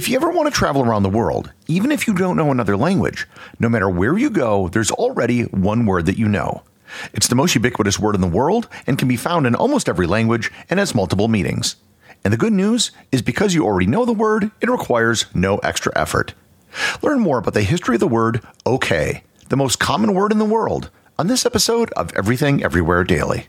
If you ever want to travel around the world, even if you don't know another language, no matter where you go, there's already one word that you know. It's the most ubiquitous word in the world and can be found in almost every language and has multiple meanings. And the good news is because you already know the word, it requires no extra effort. Learn more about the history of the word okay, the most common word in the world, on this episode of Everything Everywhere Daily.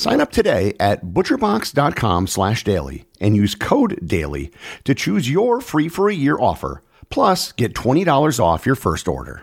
Sign up today at butcherbox.com slash daily and use code DAILY to choose your free for a year offer. Plus, get $20 off your first order.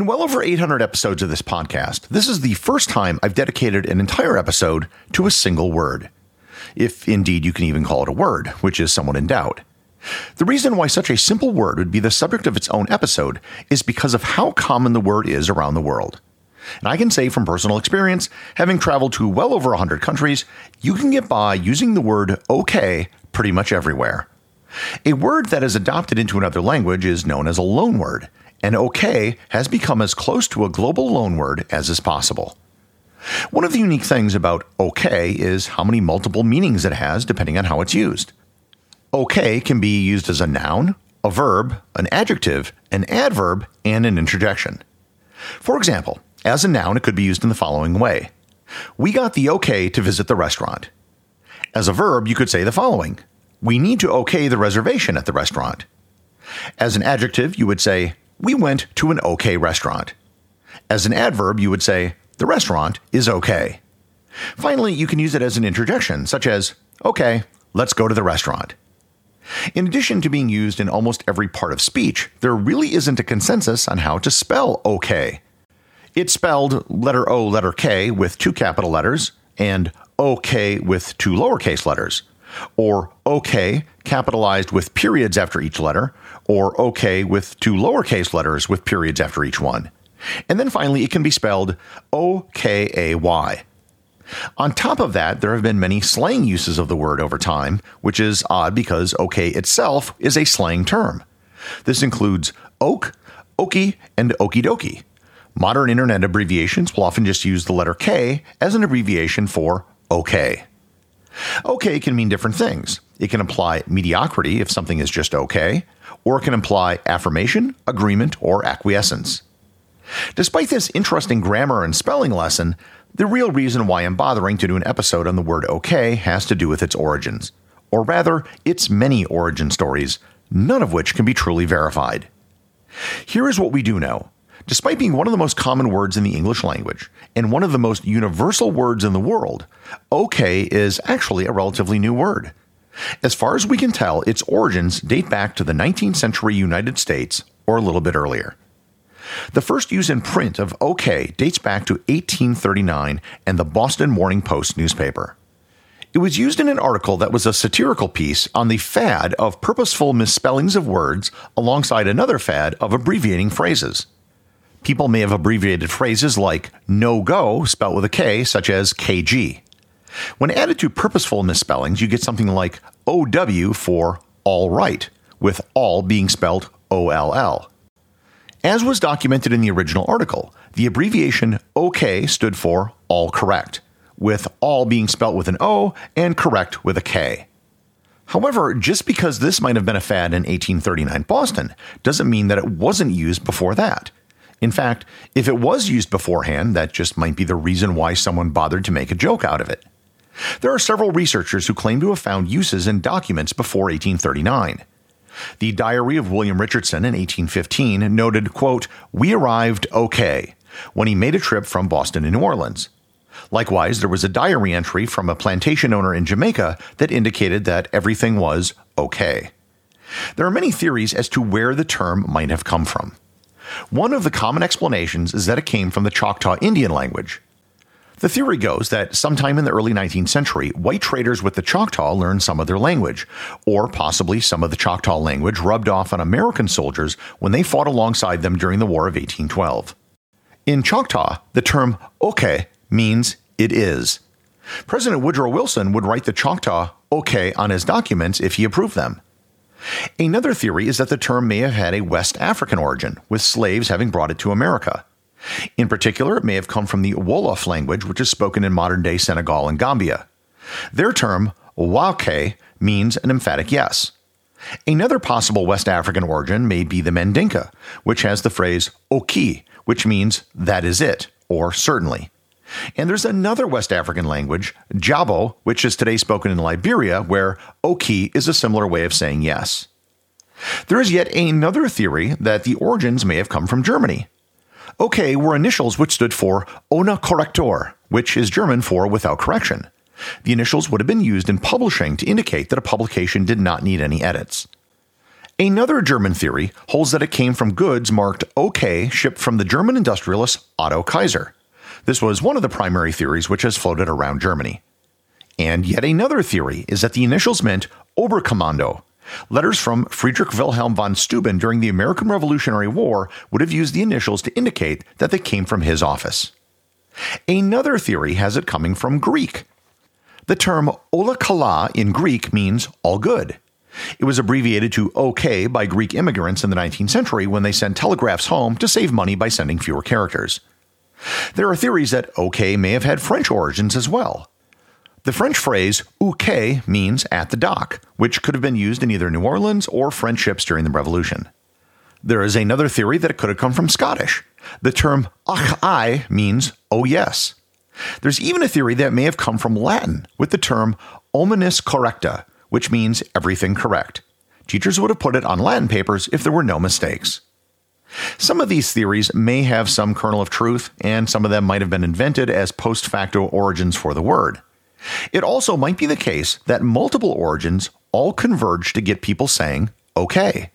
In well over 800 episodes of this podcast, this is the first time I've dedicated an entire episode to a single word. If indeed you can even call it a word, which is somewhat in doubt. The reason why such a simple word would be the subject of its own episode is because of how common the word is around the world. And I can say from personal experience, having traveled to well over 100 countries, you can get by using the word okay pretty much everywhere. A word that is adopted into another language is known as a loanword, and OK has become as close to a global loanword as is possible. One of the unique things about OK is how many multiple meanings it has depending on how it's used. OK can be used as a noun, a verb, an adjective, an adverb, and an interjection. For example, as a noun, it could be used in the following way We got the OK to visit the restaurant. As a verb, you could say the following We need to OK the reservation at the restaurant. As an adjective, you would say we went to an okay restaurant. As an adverb, you would say, the restaurant is okay. Finally, you can use it as an interjection, such as, okay, let's go to the restaurant. In addition to being used in almost every part of speech, there really isn't a consensus on how to spell okay. It's spelled letter O, letter K with two capital letters, and OK with two lowercase letters, or OK capitalized with periods after each letter, or OK with two lowercase letters with periods after each one. And then finally, it can be spelled O K A Y. On top of that, there have been many slang uses of the word over time, which is odd because OK itself is a slang term. This includes oak, okie, and okie dokie. Modern internet abbreviations will often just use the letter K as an abbreviation for OK. OK can mean different things. It can imply mediocrity if something is just okay, or it can imply affirmation, agreement, or acquiescence. Despite this interesting grammar and spelling lesson, the real reason why I'm bothering to do an episode on the word okay has to do with its origins, or rather, its many origin stories, none of which can be truly verified. Here is what we do know. Despite being one of the most common words in the English language and one of the most universal words in the world, okay is actually a relatively new word. As far as we can tell, its origins date back to the 19th century United States or a little bit earlier. The first use in print of OK dates back to 1839 and the Boston Morning Post newspaper. It was used in an article that was a satirical piece on the fad of purposeful misspellings of words alongside another fad of abbreviating phrases. People may have abbreviated phrases like no go, spelt with a K, such as KG. When added to purposeful misspellings, you get something like OW for all right, with all being spelled OLL. As was documented in the original article, the abbreviation OK stood for all correct, with all being spelt with an O and correct with a K. However, just because this might have been a fad in 1839 Boston doesn't mean that it wasn't used before that. In fact, if it was used beforehand, that just might be the reason why someone bothered to make a joke out of it. There are several researchers who claim to have found uses in documents before 1839. The Diary of William Richardson in 1815 noted, quote, "We arrived okay" when he made a trip from Boston to New Orleans. Likewise, there was a diary entry from a plantation owner in Jamaica that indicated that everything was okay. There are many theories as to where the term might have come from. One of the common explanations is that it came from the Choctaw Indian language. The theory goes that sometime in the early 19th century, white traders with the Choctaw learned some of their language, or possibly some of the Choctaw language rubbed off on American soldiers when they fought alongside them during the War of 1812. In Choctaw, the term okay means it is. President Woodrow Wilson would write the Choctaw okay on his documents if he approved them. Another theory is that the term may have had a West African origin, with slaves having brought it to America. In particular, it may have come from the Wolof language, which is spoken in modern day Senegal and Gambia. Their term, wake, means an emphatic yes. Another possible West African origin may be the Mandinka, which has the phrase oki, which means that is it, or certainly. And there's another West African language, Jabo, which is today spoken in Liberia, where Oki is a similar way of saying yes. There is yet another theory that the origins may have come from Germany. OK were initials which stood for Ohne Korrektur, which is German for without correction. The initials would have been used in publishing to indicate that a publication did not need any edits. Another German theory holds that it came from goods marked OK shipped from the German industrialist Otto Kaiser. This was one of the primary theories which has floated around Germany. And yet another theory is that the initials meant Oberkommando. Letters from Friedrich Wilhelm von Steuben during the American Revolutionary War would have used the initials to indicate that they came from his office. Another theory has it coming from Greek. The term ola kala in Greek means all good. It was abbreviated to OK by Greek immigrants in the 19th century when they sent telegraphs home to save money by sending fewer characters. There are theories that OK may have had French origins as well. The French phrase aux quais means at the dock, which could have been used in either New Orleans or French ships during the Revolution. There is another theory that it could have come from Scottish. The term och aye means oh yes. There's even a theory that may have come from Latin with the term omnis correcta, which means everything correct. Teachers would have put it on Latin papers if there were no mistakes. Some of these theories may have some kernel of truth, and some of them might have been invented as post facto origins for the word. It also might be the case that multiple origins all converge to get people saying, okay.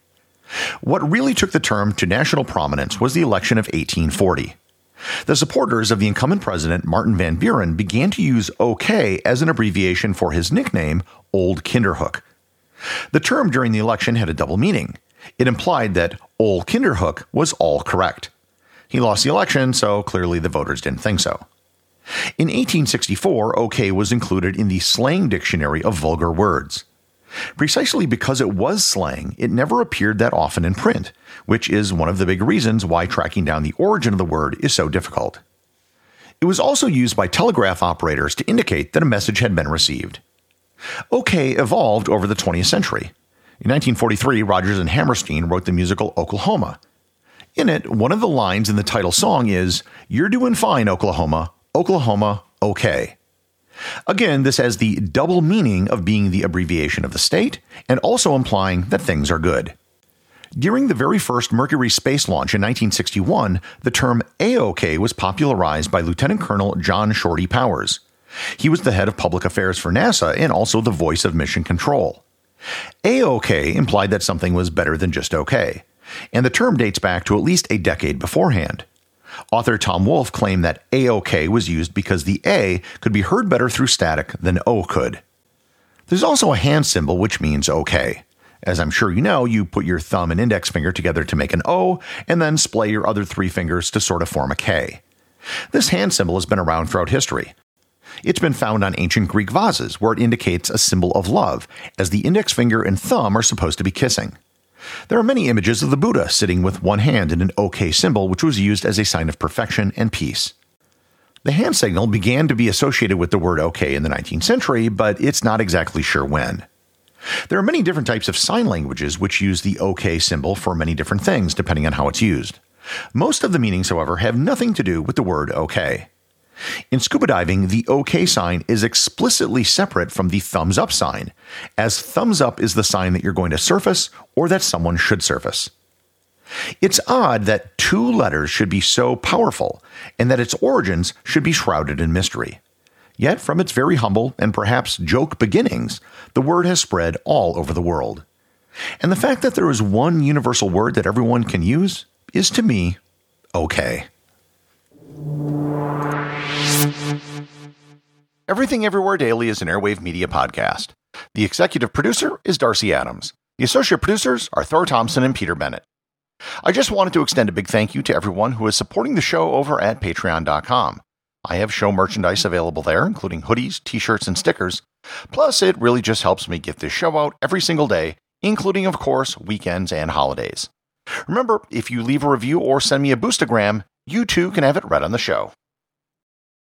What really took the term to national prominence was the election of 1840. The supporters of the incumbent president, Martin Van Buren, began to use OK as an abbreviation for his nickname, Old Kinderhook. The term during the election had a double meaning. It implied that Ole Kinderhook was all correct. He lost the election, so clearly the voters didn't think so. In 1864, OK was included in the slang dictionary of vulgar words. Precisely because it was slang, it never appeared that often in print, which is one of the big reasons why tracking down the origin of the word is so difficult. It was also used by telegraph operators to indicate that a message had been received. OK evolved over the 20th century. In 1943, Rodgers and Hammerstein wrote the musical Oklahoma. In it, one of the lines in the title song is, You're doing fine, Oklahoma. Oklahoma, okay. Again, this has the double meaning of being the abbreviation of the state and also implying that things are good. During the very first Mercury space launch in 1961, the term AOK was popularized by Lieutenant Colonel John Shorty Powers. He was the head of public affairs for NASA and also the voice of mission control. A-OK implied that something was better than just okay, and the term dates back to at least a decade beforehand. Author Tom Wolfe claimed that A-OK was used because the A could be heard better through static than O could. There's also a hand symbol which means OK. As I'm sure you know, you put your thumb and index finger together to make an O, and then splay your other three fingers to sort of form a K. This hand symbol has been around throughout history. It's been found on ancient Greek vases, where it indicates a symbol of love, as the index finger and thumb are supposed to be kissing. There are many images of the Buddha sitting with one hand in an OK symbol, which was used as a sign of perfection and peace. The hand signal began to be associated with the word OK in the 19th century, but it's not exactly sure when. There are many different types of sign languages which use the OK symbol for many different things depending on how it's used. Most of the meanings, however, have nothing to do with the word OK. In scuba diving, the OK sign is explicitly separate from the thumbs up sign, as thumbs up is the sign that you're going to surface or that someone should surface. It's odd that two letters should be so powerful and that its origins should be shrouded in mystery. Yet, from its very humble and perhaps joke beginnings, the word has spread all over the world. And the fact that there is one universal word that everyone can use is to me okay. Everything Everywhere Daily is an Airwave Media Podcast. The executive producer is Darcy Adams. The associate producers are Thor Thompson and Peter Bennett. I just wanted to extend a big thank you to everyone who is supporting the show over at patreon.com. I have show merchandise available there, including hoodies, t shirts, and stickers. Plus, it really just helps me get this show out every single day, including, of course, weekends and holidays. Remember, if you leave a review or send me a boostagram, you too can have it read on the show.